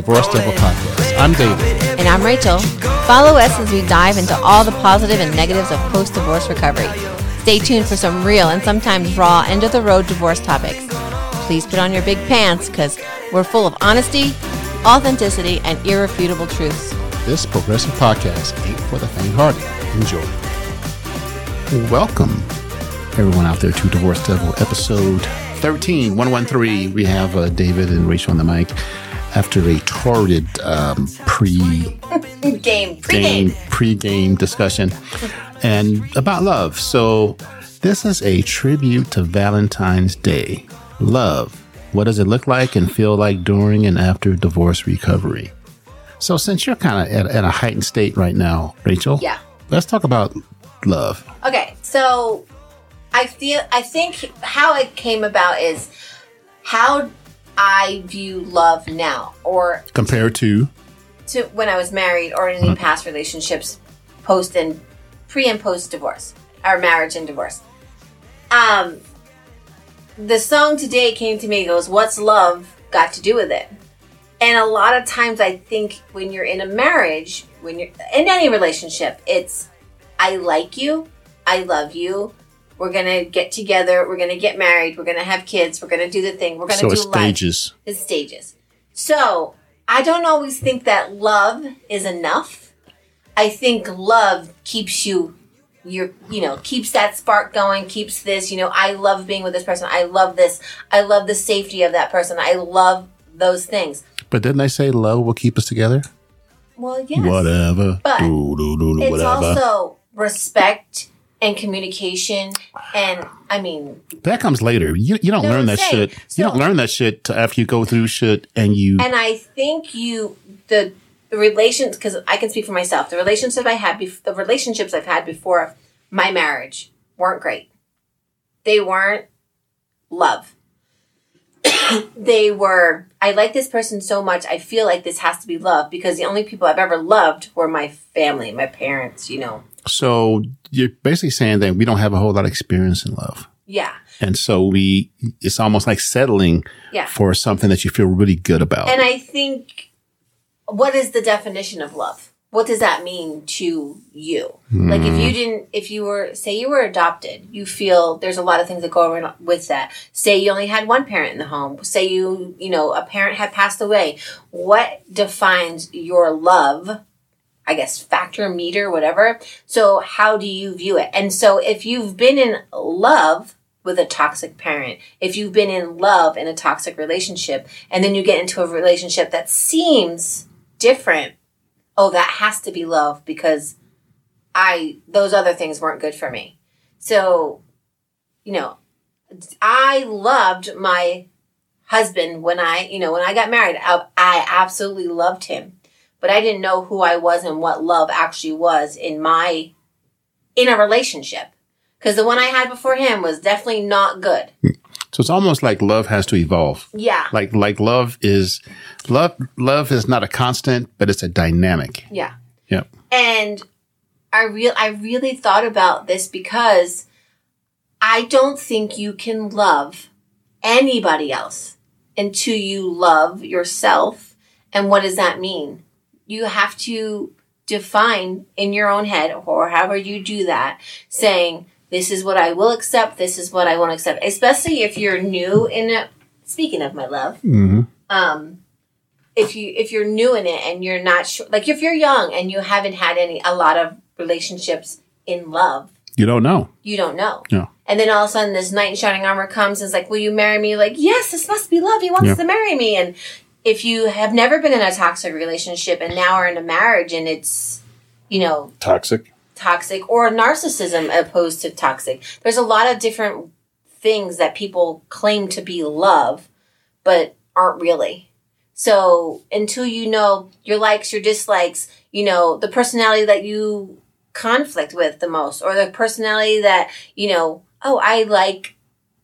the Divorce Devil Podcast. I'm David. And I'm Rachel. Follow us as we dive into all the positive and negatives of post divorce recovery. Stay tuned for some real and sometimes raw end of the road divorce topics. Please put on your big pants because we're full of honesty, authenticity, and irrefutable truths. This progressive podcast ain't for the faint hearted. Enjoy. Welcome, everyone out there, to Divorce Devil episode 13, 113. We have uh, David and Rachel on the mic after a torrid um, pre game, pre-game pre game discussion and about love. So, this is a tribute to Valentine's Day. Love. What does it look like and feel like during and after divorce recovery? So, since you're kind of at, at a heightened state right now, Rachel, Yeah. let's talk about love. Okay, so I feel I think how it came about is how I view love now, or Compared to, to when I was married, or in any past relationships, post and pre and post divorce, or marriage and divorce. Um, the song today came to me. It goes, "What's love got to do with it?" And a lot of times, I think when you're in a marriage, when you're in any relationship, it's I like you, I love you. We're gonna get together. We're gonna get married. We're gonna have kids. We're gonna do the thing. We're gonna so do it's life stages. the stages. So I don't always think that love is enough. I think love keeps you you're you know keeps that spark going keeps this you know i love being with this person i love this i love the safety of that person i love those things But didn't they say love will keep us together? well yes Whatever. But do, do, do, it's whatever. also respect and communication and i mean that comes later. You, you don't learn that saying, shit. so- you don't learn that shit after you go through shit and you. and I think you the the relations because I can speak for myself. The relationships I had, bef- the relationships I've had before my marriage weren't great. They weren't love. they were. I like this person so much. I feel like this has to be love because the only people I've ever loved were my family, my parents. You know. So you're basically saying that we don't have a whole lot of experience in love. Yeah. And so we, it's almost like settling Yeah. for something that you feel really good about. And I think, what is the definition of love? What does that mean to you? Like, if hmm. you didn't, if you were, say you were adopted, you feel there's a lot of things that go around with that. Say you only had one parent in the home. Say you, you know, a parent had passed away. What defines your love? I guess factor, meter, whatever. So, how do you view it? And so, if you've been in love with a toxic parent, if you've been in love in a toxic relationship, and then you get into a relationship that seems different, oh, that has to be love because I, those other things weren't good for me. So, you know, I loved my husband when I, you know, when I got married. I, I absolutely loved him but I didn't know who I was and what love actually was in my in a relationship. Because the one I had before him was definitely not good. so it's almost like love has to evolve. Yeah. Like, like love is, love, love is not a constant, but it's a dynamic. Yeah. Yep. And I real I really thought about this because I don't think you can love anybody else until you love yourself. And what does that mean? You have to define in your own head or however you do that, saying, this is what I will accept, this is what I won't accept. Especially if you're new in it. Speaking of my love, hmm um if you if you're new in it and you're not sure like if you're young and you haven't had any a lot of relationships in love You don't know. you don't know Yeah. and then all of a sudden this knight in shining armor comes and is like will you marry me like yes this must be love he wants Yeah. to marry me and if you have never been in a toxic relationship and now are in a marriage and it's you know Toxic. toxic or narcissism opposed to toxic. There's a lot of different things that people claim to be love, but aren't really. So until you know your likes, your dislikes, you know, the personality that you conflict with the most, or the personality that, you know, oh, I like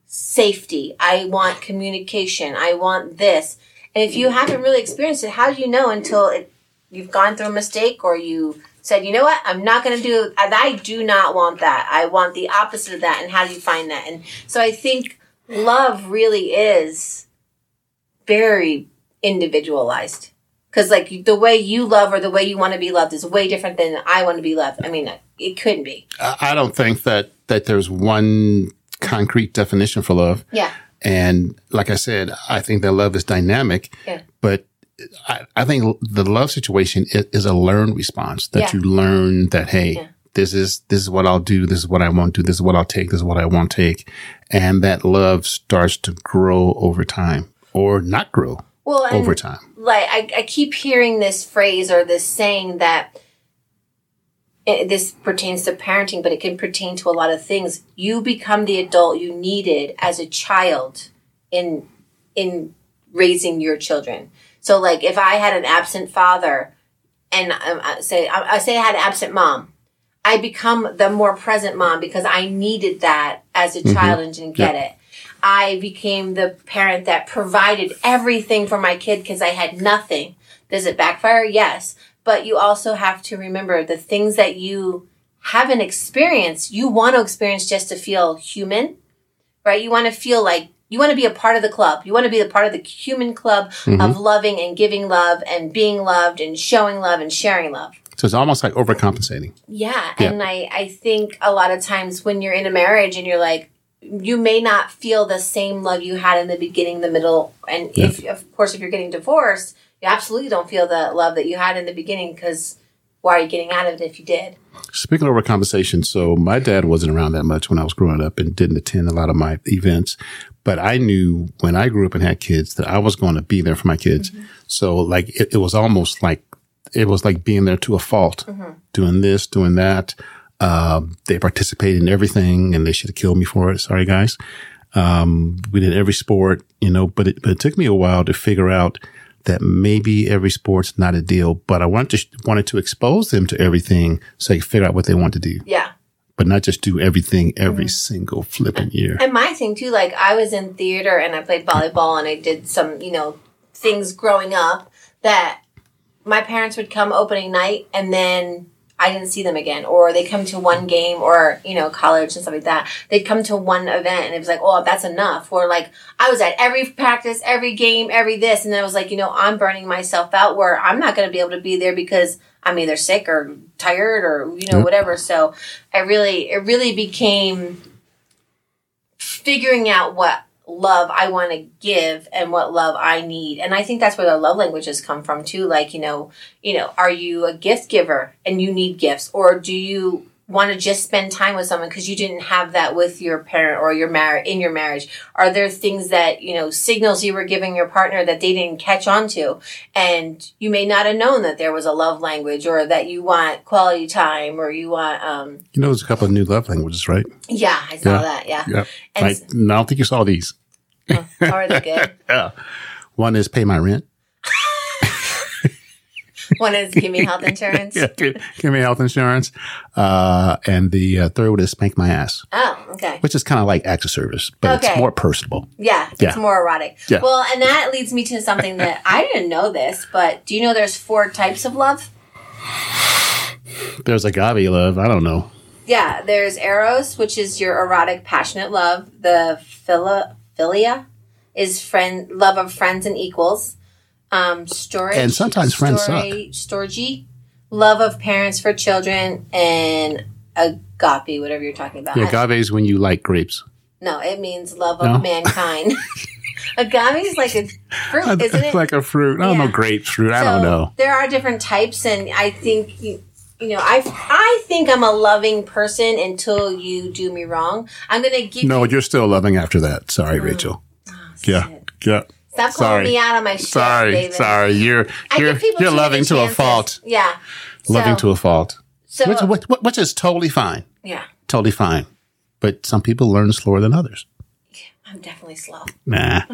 safety. I want communication. I want this. And if you haven't really experienced it, how do you know until it, you've gone through a mistake or you said, you know what, I'm not going to do, I do not want that. I want the opposite of that. And how do you find that? And so I think love really is very individualized. Because like the way you love or the way you want to be loved is way different than I want to be loved. I mean, it couldn't be. I I don't think that that there's one concrete definition for love. Yeah. And like I said, I think that love is dynamic. Yeah. But I, I think the love situation is, is a learned response that Yeah. you learn that, hey, Yeah. this is, this is what I'll do. This is what I won't do. This is what I'll take. This is what I won't take. And that love starts to grow over time or not grow Well, over time. like I, I keep hearing this phrase or this saying that it, this pertains to parenting, but it can pertain to a lot of things. You become the adult you needed as a child in in raising your children. So, like, if I had an absent father, and um, say I, I say I had an absent mom, I become the more present mom because I needed that as a child and didn't get it. I became the parent that provided everything for my kid because I had nothing. Does it backfire? Yes. But you also have to remember the things that you haven't experienced, you want to experience just to feel human, right? You want to feel like you want to be a part of the club. You want to be a part of the human club mm-hmm. of loving and giving love and being loved and showing love and sharing love. So it's almost like overcompensating. Yeah, Yeah. and I I think a lot of times when you're in a marriage and you're like you may not feel the same love you had in the beginning, the middle, and if of course if you're getting divorced, you absolutely don't feel the love that you had in the beginning because why are you getting out of it if you did? Speaking of overcompensation, so my dad wasn't around that much when I was growing up and didn't attend a lot of my events. But I knew when I grew up and had kids that I was going to be there for my kids. So like it, it was almost like it was like being there to a fault, doing this, doing that. Um, they participated in everything and they should have killed me for it. Sorry, guys. Um, we did every sport, you know, but it, but it took me a while to figure out that maybe every sport's not a deal, but I wanted to, wanted to expose them to everything so they could figure out what they want to do, Yeah. but not just do everything every mm-hmm. single flipping year. And my thing too, like I was in theater and I played volleyball and I did some, you know, things growing up that my parents would come opening night and then I didn't see them again. Or they come to one game or, you know, college and stuff like that. They'd come to one event and it was like, oh, that's enough. Or like I was at every practice, every game, every this. And then I was like, you know, I'm burning myself out where I'm not going to be able to be there because I'm either sick or tired or, you know, Yep. whatever. So I really, it really became figuring out what love I want to give and what love I need. And I think that's where the love languages come from too. Like, you know, you know, are you a gift giver and you need gifts or do you want to just spend time with someone because you didn't have that with your parent or your marriage in your marriage? Are there things that, you know, signals you were giving your partner that they didn't catch on to and you may not have known that there was a love language or that you want quality time or you want um You know, there's a couple of new love languages, right? yeah, I saw Yeah. that. Yeah. Yeah. And I, I don't think you saw these. oh, Are they good? Yeah. One is pay my rent. One is give me health insurance. Yeah, give, give me health insurance. Uh, and the uh, third one is spank my ass, Oh, okay. which is kind of like acts of service, but Okay. it's more personable. Yeah, Yeah. it's more erotic. Yeah. Well, and that leads me to something that I didn't know this, but do you know there's four types of love? There's agave love. I don't know. Yeah, there's eros, which is your erotic, passionate love. The phila, philia is friend love of friends and equals. Um, storage And sometimes friends story, Storgy, love of parents for children, and agape, whatever you're talking about. Yeah, agave is when you like grapes. No, it means love of No? mankind. Agave is like a fruit, isn't it? It's like a fruit. I don't Yeah. know grapefruit. I So, don't know. There are different types, and I think you, you know, I I think I'm a loving person until you do me wrong. I'm gonna give you No, you. you're still loving after that. Sorry, Rachel. Yeah, Oh, shit. yeah. Stop calling me out on my shit, Sorry, David. sorry. You're you're you're loving to a fault. Yeah. Loving so, to a fault. so Which, which which is totally fine. yeah, Totally fine. But some people learn slower than others. I'm definitely slow. Nah.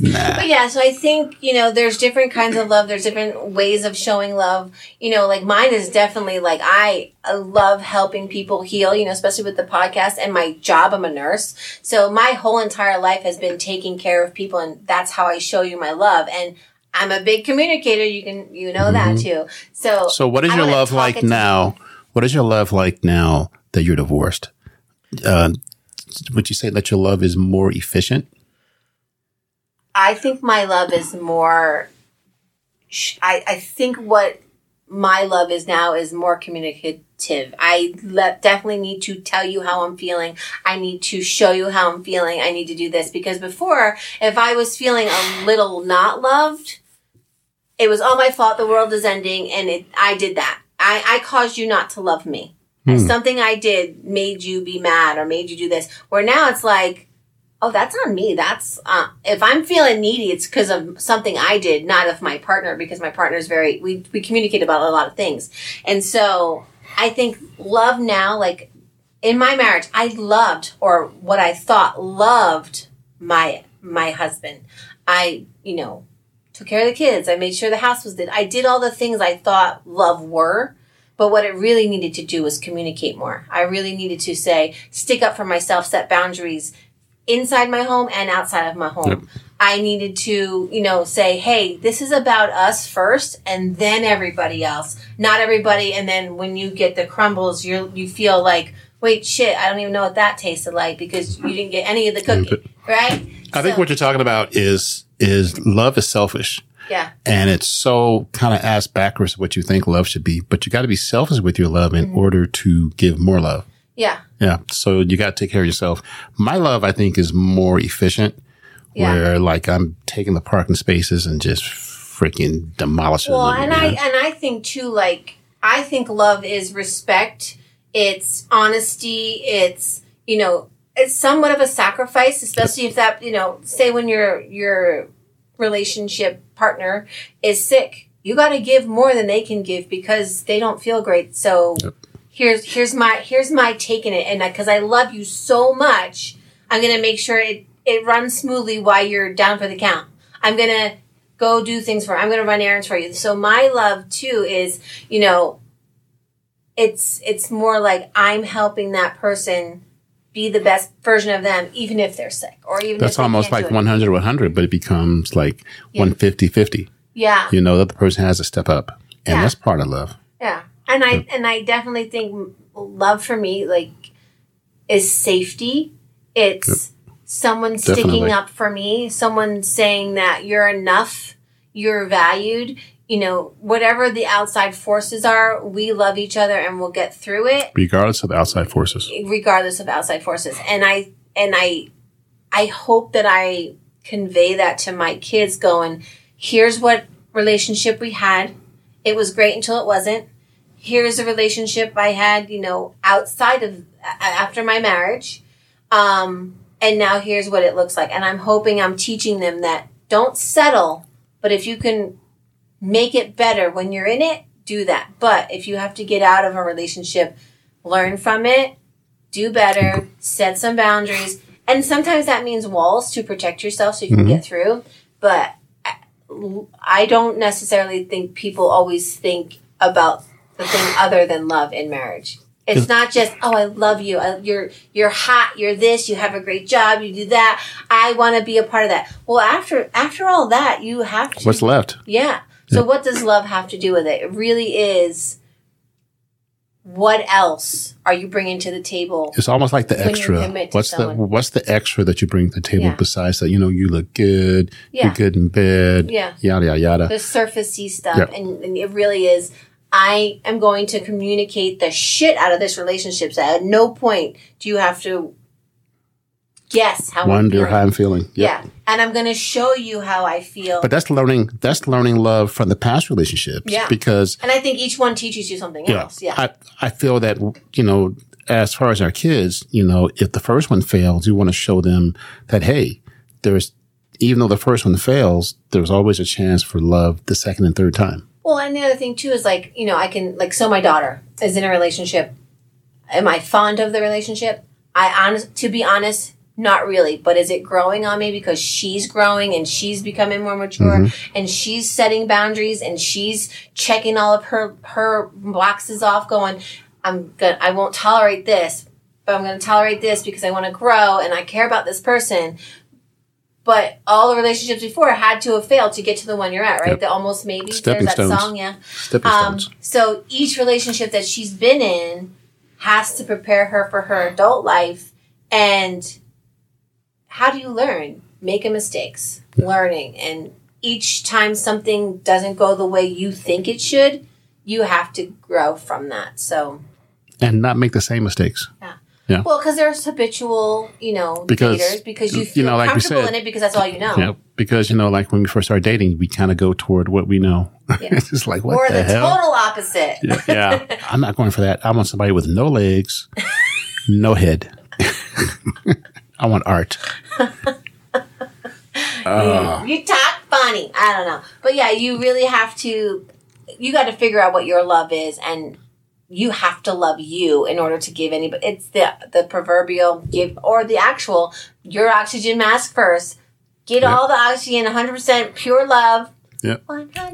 Nah. But yeah, so I think, you know, there's different kinds of love. There's different ways of showing love. You know, like mine is definitely like I love helping people heal, you know, especially with the podcast and my job. I'm a nurse. So my whole entire life has been taking care of people and that's how I show you my love. And I'm a big communicator. You can, you know that too. So, Mm-hmm. So what is I your love like now? What is your love like now that you're divorced? Uh, would you say that your love is more efficient? I think my love is more I, I think what my love is now is more communicative. I le- definitely need to tell you how I'm feeling. I need to show you how I'm feeling. I need to do this because before, if I was feeling a little not loved, it was all my fault. The world is ending, and it, I did that. I, I caused you not to love me. And something I did made you be mad or made you do this. Where now it's like, oh, that's on me. That's uh, if I'm feeling needy, it's because of something I did, not of my partner. Because my partner is very we we communicate about a lot of things, and so I think love now, like in my marriage, I loved or what I thought loved my my husband. I you know took care of the kids. I made sure the house was did. I did all the things I thought love were. But what it really needed to do was communicate more. I really needed to say, stick up for myself, set boundaries inside my home and outside of my home. Yep. I needed to, you know, say, hey, this is about us first and then everybody else. Not everybody. And then when you get the crumbles, you you feel like, wait, shit, I don't even know what that tasted like because you didn't get any of the cookie, right? I think what you're talking about is is love is selfish. Yeah, And it's so kind of ass backwards what you think love should be, but you got to be selfish with your love in Mm-hmm. order to give more love. yeah, Yeah. So you got to take care of yourself. My love, I think, is more efficient Yeah. where like I'm taking the parking spaces and just freaking demolishing Well, them. and I know? and I think too, like I think love is respect. It's honesty. It's you know, it's somewhat of a sacrifice, especially if that you know, say when your your relationship partner is sick, you got to give more than they can give because they don't feel great. So Yep. here's here's my here's my taking it, and because I love you so much, I'm gonna make sure it it runs smoothly while you're down for the count. I'm gonna go do things for. I'm gonna run errands for you. So my love too is you know, it's it's more like I'm helping that person be the best version of them, even if they're sick or even That's almost like do 100 100, but it becomes like Yeah. 150 50. Yeah, You know, that the person has to step up. And Yeah. that's part of love. Yeah, and I and I definitely think love for me like is safety. It's someone sticking Definitely. up for me, someone saying that you're enough, you're valued. You know, whatever the outside forces are, we love each other and we'll get through it regardless of outside forces. regardless of outside forces. And I and I I hope that I convey that to my kids going, here's what relationship we had. It was great until it wasn't. Here's a relationship I had, you know, outside of after my marriage. Um and now here's what it looks like. And I'm hoping I'm teaching them that don't settle, but if you can make it better when you're in it, do that. But if you have to get out of a relationship, learn from it, do better, set some boundaries. And sometimes that means walls to protect yourself so you can mm-hmm. get through. But I- I don't necessarily think people always think about the thing other than love in marriage. It's not just oh I love you I, you're you're hot you're this you have a great job you do that I want to be a part of that. Well after after all that you have to What's left? yeah. So what does love have to do with it? It really is what else are you bringing to the table? It's almost like the extra. What's the. What's the extra that you bring to the table Yeah. besides that? You know, you look good. Yeah. You're good in bed. Yeah. Yada yada yada. The surfacey stuff. Yeah. And, and it really is I am going to communicate the shit out of this relationship. So at no point do you have to guess how I'm Wonder how I'm feeling. Yep. Yeah. And I'm gonna show you how I feel. But that's learning. That's learning love from the past relationships. Yeah. Because and I think each one teaches you something yeah, else. Yeah. I I feel that you know, as far as our kids, you know, if the first one fails, you want to show them that hey, there's even though the first one fails, there's always a chance for love the second and third time. Well, and the other thing too is like, you know, I can like so my daughter is in a relationship. Am I fond of the relationship? I honest to be honest, not really. But is it growing on me because she's growing and she's becoming more mature and she's setting boundaries and she's checking all of her her boxes off going, I'm gonna I won't tolerate this, but I'm gonna tolerate this because I want to grow and I care about this person. But all the relationships before had to have failed to get to the one you're at, right? Yep. The almost maybe. Stepping There's that stones. song, yeah. Stepping Um, stones. so each relationship that she's been in has to prepare her for her adult life. And how do you learn? Making mistakes, learning, and each time something doesn't go the way you think it should, you have to grow from that. So, and not make the same mistakes. yeah. Yeah. Well, because there's habitual, you know, Because, daters because you you feel know, like comfortable said- in it because that's all you know. Yeah, because you know, like when we first started dating, we kind of go toward what we know. Yeah. it's just like what or the, the, hell? total opposite. yeah, yeah. I'm not going for that. I want somebody with no legs, no head. I want art. Uh, You talk funny. I don't know. But yeah, you really have to you got to figure out what your love is and you have to love you in order to give anybody it's the the proverbial give or the actual your oxygen mask first. Get Yep. all the oxygen 100% pure love. Yep.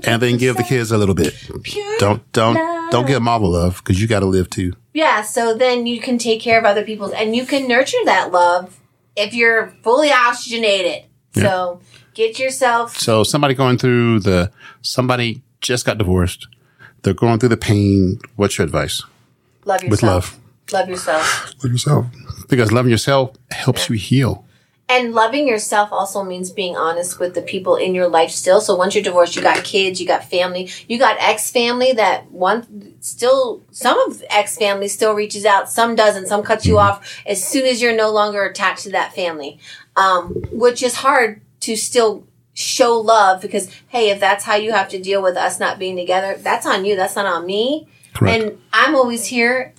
and then give the kids a little bit. pure Don't don't love. don't give them all the love because you got to live too. Yeah, so then you can take care of other people's and you can nurture that love if you're fully oxygenated. So get yourself So somebody going through the somebody just got divorced. They're going through the pain. What's your advice? love yourself. With love. Love yourself. Love yourself. Because loving yourself helps you heal. And loving yourself also means being honest with the people in your life still. So once you're divorced, you got kids, you got family, you got ex family that one still, some of ex family still reaches out, some doesn't, some cuts you off as soon as you're no longer attached to that family. Um, which is hard to still show love because, hey, if that's how you have to deal with us not being together, that's on you, that's not on me. Correct. And I'm always here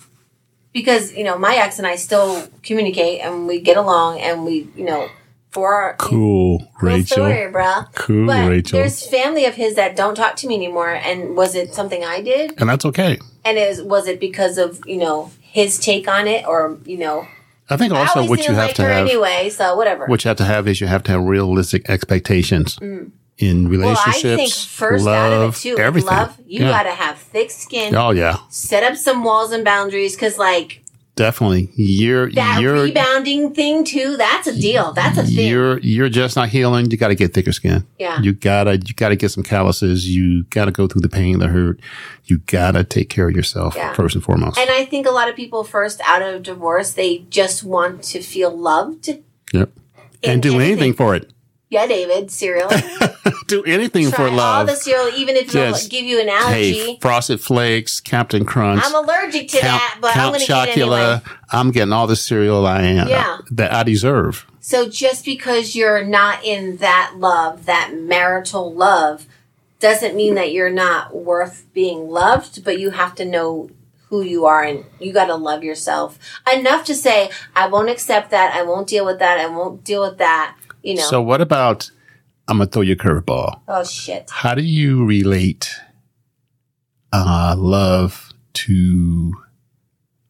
because you know my ex and I still communicate and we get along and we you know for our cool, cool Rachel. story, bruh. Cool, But Rachel. there's family of his that don't talk to me anymore. And was it something I did? And that's okay. And is was it because of you know his take on it or you know? I think also always what you have like to have, anyway, so whatever. what you have to have is you have to have realistic expectations mm. In Mm. well, I relationships, think first love, out of it too, everything. love, you Yeah. gotta have thick skin. Oh yeah, Set up some walls and boundaries because like definitely. You're that you're rebounding thing too. That's a deal. That's a thing. you're you're just not healing. You got to get thicker skin. Yeah. You gotta you gotta get some calluses. You gotta go through the pain, the hurt. You gotta take care of yourself Yeah. first and foremost. And I think a lot of people first out of divorce, they just want to feel loved. yep. And do anything anything. for it. Yeah, David, cereal. Do anything Try for love. all the cereal, even if it'll give you an allergy. Hey, Frosted Flakes, Captain Crunch, I'm allergic to Count, that, but Count I'm going to it anyway. I'm getting all the cereal I am Yeah. that I deserve. So just because you're not in that love, that marital love, doesn't mean that you're not worth being loved, but you have to know who you are and you got to love yourself enough to say, I won't accept that. I won't deal with that. I won't deal with that. You know, So what about? I'm gonna throw you a curveball. oh shit. How do you relate uh, love to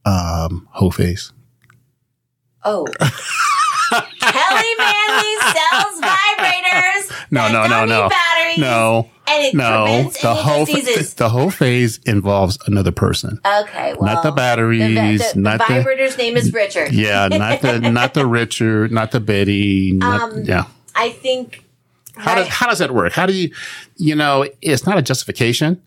um, hoe phase? Oh. Kelly Manley sells vibrators. No, no, no, no, batteries, no, no. The whole diseases. the hoe phase involves another person, Okay, well. not the The, batteries, the, the not the vibrator's name is Richard. yeah, not the not the Richard, not the Betty. Not, Um, yeah. I think. How does how does that work? How do you, you know, it's not a justification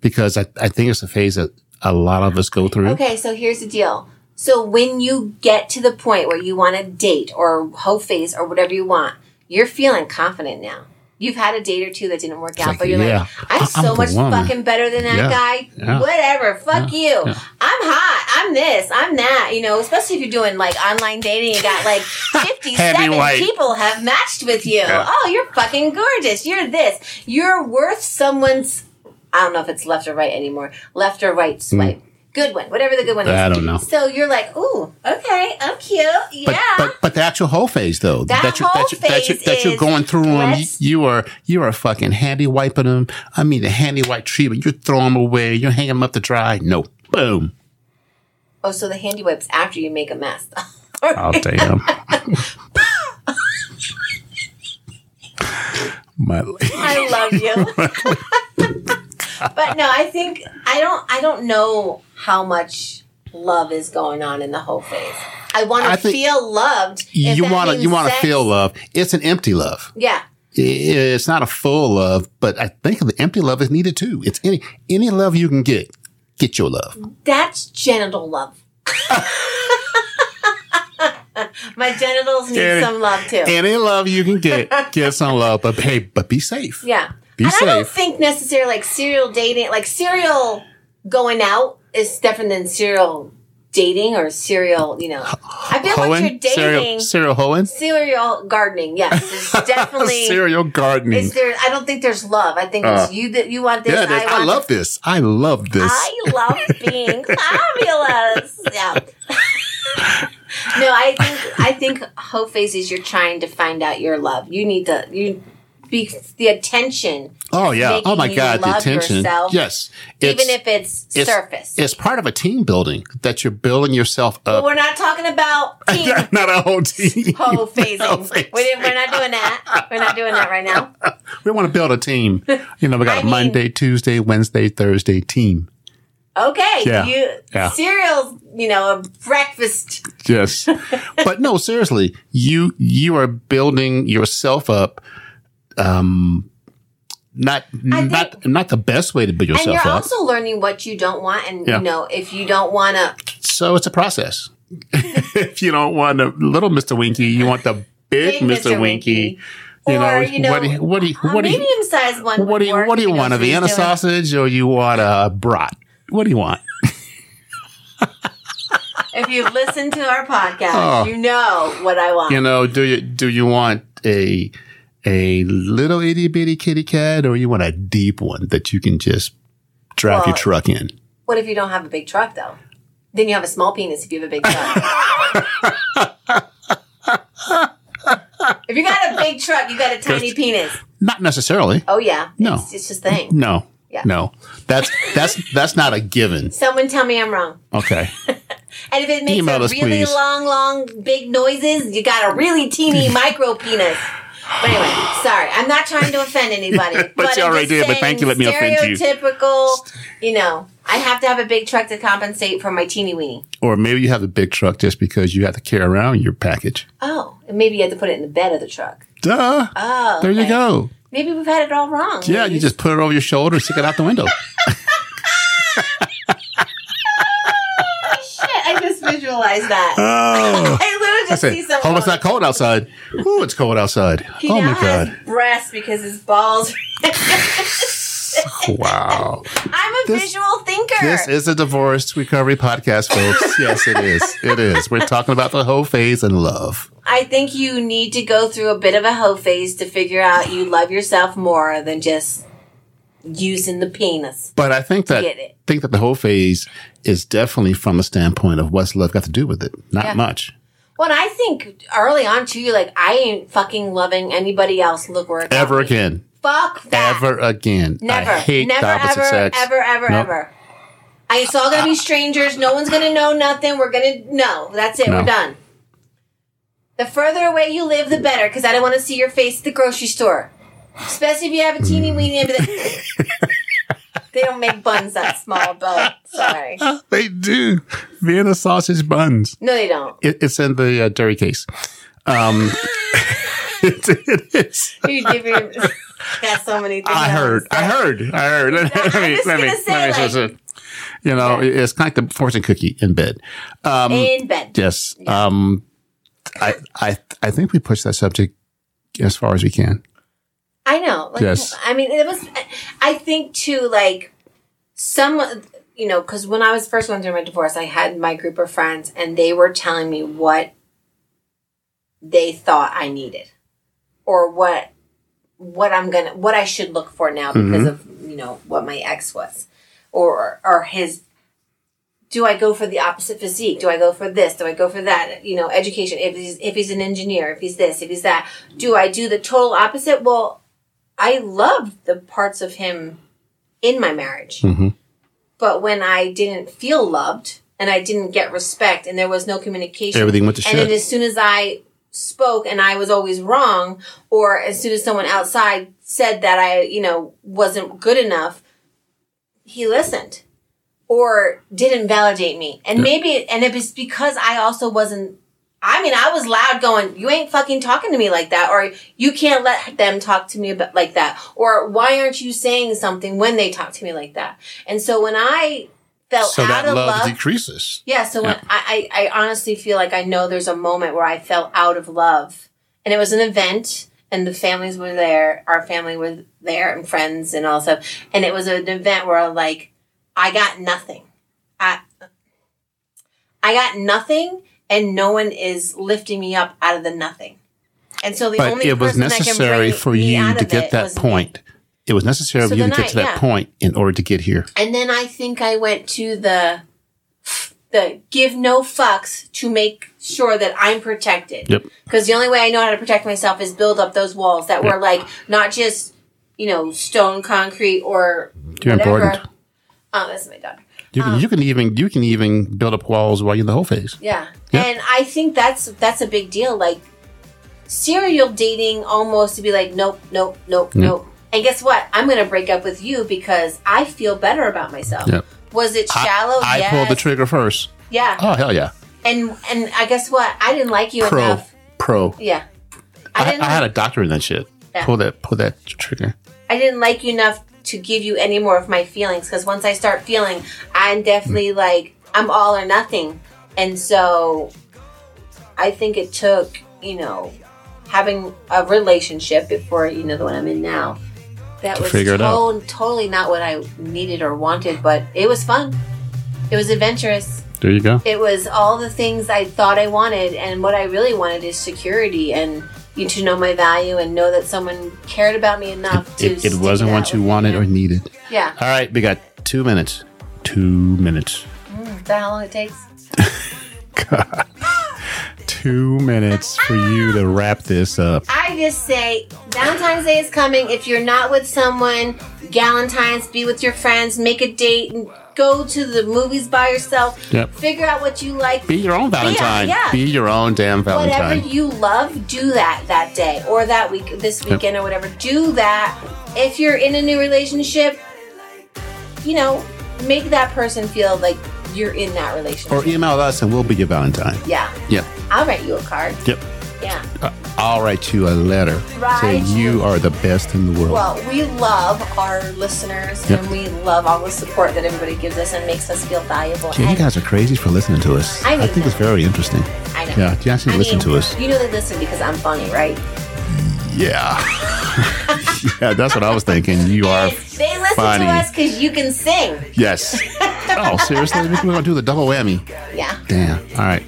because I, I think it's a phase that a lot of us go through. Okay, so here's the deal. So when you get to the point where you want to date or hoe phase or whatever you want, you're feeling confident now. You've had a date or two that didn't work out, like, but you're yeah, like, I'm I'm so much woman. fucking better than that Yeah, guy. yeah, Whatever, fuck you. I'm hot. I'm this. I'm that. You know, especially if you're doing like online dating, you got like 57 people have matched with you. Oh, you're fucking gorgeous. You're this. You're worth someone's. I don't know if it's left or right anymore. Left or right swipe. Good one, whatever the good one is. I don't know. So you're like, ooh, okay, I'm cute. Yeah. But, but but the actual hoe phase though That you're, whole that, you, that, you, phase that you're going through them, you, you are you are fucking handy wiping them. I mean the Handi Wipe treatment. You throw them away. You hang them up to dry. No, boom. oh, so the Handi Wipes after you make a mess. Oh damn. My I love you. but no, I think I don't. I don't know how much love is going on in the hoe phase. I want to feel loved. you want to you want to feel love. It's an empty love. Yeah. It's not a full love, but I think the empty love is needed too. It's any any love you can get. Get your love. That's genital love. My genitals need Any- some love too. Any love you can get, get some love. But hey, but be safe. yeah. Be and I don't think necessarily like serial dating, like serial going out is different than serial dating or serial, you know. I feel like you're dating Serial, serial hoeing? serial gardening. Yes, it's definitely. Serial gardening. Is there? I don't think there's love. I think it's Uh, you that you want this. yeah. I, want love this. I love this. I love being fabulous. Yeah. no, I think I think hoe phases. You're trying to find out your love. You need to you be the attention. oh yeah. Oh my God. The attention. yourself, yes. even if it's, it's- surface. It's part of a team building that you're building yourself but up. we're not talking about team Not a whole team. hoe phasing. Phasing. We didn't, we're not doing that. We're not doing that right now. We want to build a team. You know, we got I a mean- Monday, Tuesday, Wednesday, Thursday team. Okay, Yeah. you Yeah. cereals. You know, a breakfast. Yes. but no, seriously, you you are building yourself up. Um, not think- not not the best way to build And yourself you're up. also learning what you don't want, and Yeah. you know if you don't want to so it's a process. if you don't want a little Mr. Winky, you want the big. Mr. Winky. Winky. You Or, know, you know, what do you, what do you, what do you, medium-sized one. what do you, work what do you want? A knows what he's Vienna sausage or you want a brat? What do you want? If you've listened to our podcast, Oh. you know what I want. You know, do you do you want a a little itty bitty kitty cat or you want a deep one that you can just drive your truck in? What if you don't have a big truck though? Then you have a small penis if you have a big truck. if you got a big truck, you got a tiny penis. Not necessarily. Oh yeah, No. it's, it's just a thing. No. Yeah. No. That's that's that's not a given. Someone tell me I'm wrong. Okay. And if it makes Email a us, really please. long, long, big noises, you got a really teeny micro penis. But anyway, sorry, I'm not trying to offend anybody. But you I'm already did, but thank you, let me offend you. Stereotypical, you know, I have to have a big truck to compensate for my teeny weeny. Or maybe you have a big truck just because you have to carry around your package. Oh, and maybe you have to put it in the bed of the truck. Duh. Oh, There you go. Maybe we've had it all wrong. Yeah, you just put it over your shoulder and stick it out the window. Shit, I just visualized that. Oh. I I said, see someone. oh, it's not cold outside. Ooh, it's cold outside. He oh now my has God. breasts because his balls. Wow. I'm a This- visual thinker. This is a divorce recovery podcast, folks. yes, it is. It is. We're talking about the hoe phase and love. I think you need to go through a bit of a hoe phase to figure out you love yourself more than just using the penis. But I think that Get it. think that the hoe phase is definitely from the standpoint of what's love got to do with it. Not Yeah. much. Well, and I think early on too, you're like, I ain't fucking loving anybody else. Look where it got Ever me. again. Fuck that. Ever again. Never. I hate never, the opposite ever, sex. ever, ever, Nope. ever. I, it's all gonna be strangers. No one's gonna know nothing. We're gonna no. That's it. No. We're done. The further away you live, the better, because I don't want to see your face at the grocery store, especially if you have a teeny weeny. they don't make buns that small, but sorry, They do. Vienna sausage buns. no, they don't. It, it's in the uh, dairy case. Um, it, it is. You give your got so many things. I heard. I heard. I heard. Let, I'm just gonna say, like- listen. You know, Yeah. it's kind of like the fortune cookie in bed. Um, in bed. yes. Um, I, I, I think we push that subject as far as we can. I know. Like, Yes. I mean, it was. I think too, like some, you know, because when I was first going through my divorce, I had my group of friends, and they were telling me what they thought I needed, or what what I'm gonna what I should look for now because mm-hmm. of you know what my ex was, or or his. Do I go for the opposite physique? Do I go for this? Do I go for that? You know, education. If he's if he's an engineer, if he's this, if he's that, do I do the total opposite? Well, I loved the parts of him in my marriage. Mhm. But when I didn't feel loved and I didn't get respect and there was no communication, Everything went to shit. and then as soon as I spoke and I was always wrong, or as soon as someone outside said that I, you know, wasn't good enough, he listened or didn't validate me. And maybe, and it was because I also wasn't, I mean, I was loud going, you ain't fucking talking to me like that, or you can't let them talk to me about, like that, or why aren't you saying something when they talk to me like that? And so when I felt So out that of love, love. decreases. yeah. So when I, I, I honestly feel like I know there's a moment where I fell out of love, and it was an event, and the families were there. Our family was there, and friends, and all stuff. And it was an event where like I got nothing. I I got nothing, and no one is lifting me up out of the nothing. And so the But only it was person that can necessary for you to get that was me. point. It was necessary So for you to get I- to that yeah. point in order to get here. And then I think I went to the the give no fucks to make sure that I'm protected. Yep. Because the only way I know how to protect myself is build up those walls that were like not just you know stone, concrete, or You're whatever. important. Oh, that's my daughter. You can, um, you can even you can even build up walls while you're in the hoe phase. Yeah. Yeah. And I think that's that's a big deal. Like serial dating almost to be like, nope, nope, nope, nope. And guess what? I'm gonna break up with you because I feel better about myself. Yep. Was it shallow? I, I yes. pulled the trigger first. Yeah. Oh hell yeah! And and I guess what? I didn't like you Pro, enough. pro. Yeah. I, I I had a doctor in that shit. Yeah. Pull that, pull that trigger. I didn't like you enough to give you any more of my feelings because once I start feeling, I'm definitely like I'm all or nothing, and so I think it took you know having a relationship before you know the one I'm in now. That To was figure it out. to- totally not what I needed or wanted, but it was fun. It was adventurous. There you go. It was all the things I thought I wanted, and what I really wanted is security and to know my value and know that someone cared about me enough to. It, it wasn't what you wanted or needed. Yeah, All right, we got two minutes. Two minutes. Mm, is that how long it takes? Two minutes for you to wrap this up. I just say Valentine's Day is coming. If you're not with someone, Galentine's, be with your friends, make a date, and go to the movies by yourself. Yep. Figure out what you like. Be your own Valentine. yeah. Be your own damn Valentine. Whatever you love, do that that day or that week, this weekend or whatever. Do that. If you're in a new relationship, you know, make that person feel like you're in that relationship. Or email us and we'll be your Valentine. yeah, Yep. I'll write you a card. Yep. Yeah. Uh, I'll write you a letter Right. saying you are the best in the world. Well, we love our listeners Yep. and we love all the support that everybody gives us and makes us feel valuable. yeah, you guys are crazy for listening to us. I need think it's very interesting. I know. Yeah, you actually I listen mean, to us. You know they listen because I'm funny, right? Yeah. yeah, that's what I was thinking. You are. They listen funny. to us because you can sing. Yes. oh, seriously? We're going to do the double whammy. Yeah. Damn. All right.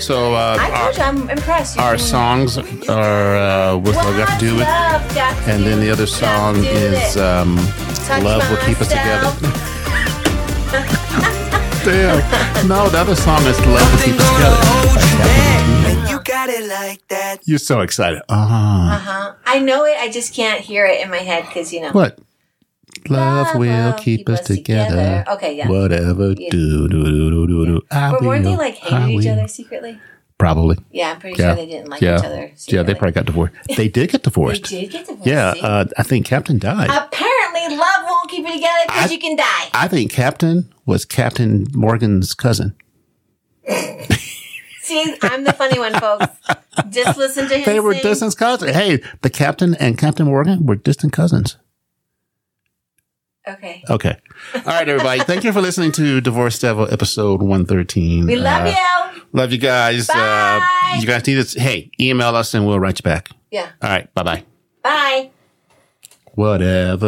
So, uh, I our, told you, I'm impressed. You our can- songs are uh, with what we got to do with. Love got to And then the other song do is it. um, Touch Love Will Keep Us myself. Together. Damn. No, the other song is Love Will Keep Us Together. And you got it like that. You're so excited. Ah. Uh-huh. I know it. I just can't hear it in my head because you know. What? Love, Love will keep, us together. Okay, yeah. Whatever. Yeah. Do, do, do, do, do, do. I But weren't they like hated each other secretly? Probably. Yeah, I'm pretty Yeah. sure they didn't like yeah. each other. Secretly. Yeah, they probably got divorced. They did get divorced. They did get divorced. Yeah, uh, I think Captain died. Apparently, love won't keep you together because you can die. I think Captain was Captain Morgan's cousin. See, I'm the funny one, folks. Just listen to him. They were sing. distant cousins. Hey, the Captain and Captain Morgan were distant cousins. Okay. Okay. All right, everybody. Thank you for listening to Divorce Devil episode 113. We love Uh, you. Love you guys. Uh, Bye. you guys need us. Hey, email us and we'll write you back. Yeah. All right. Bye bye. Bye. Whatever.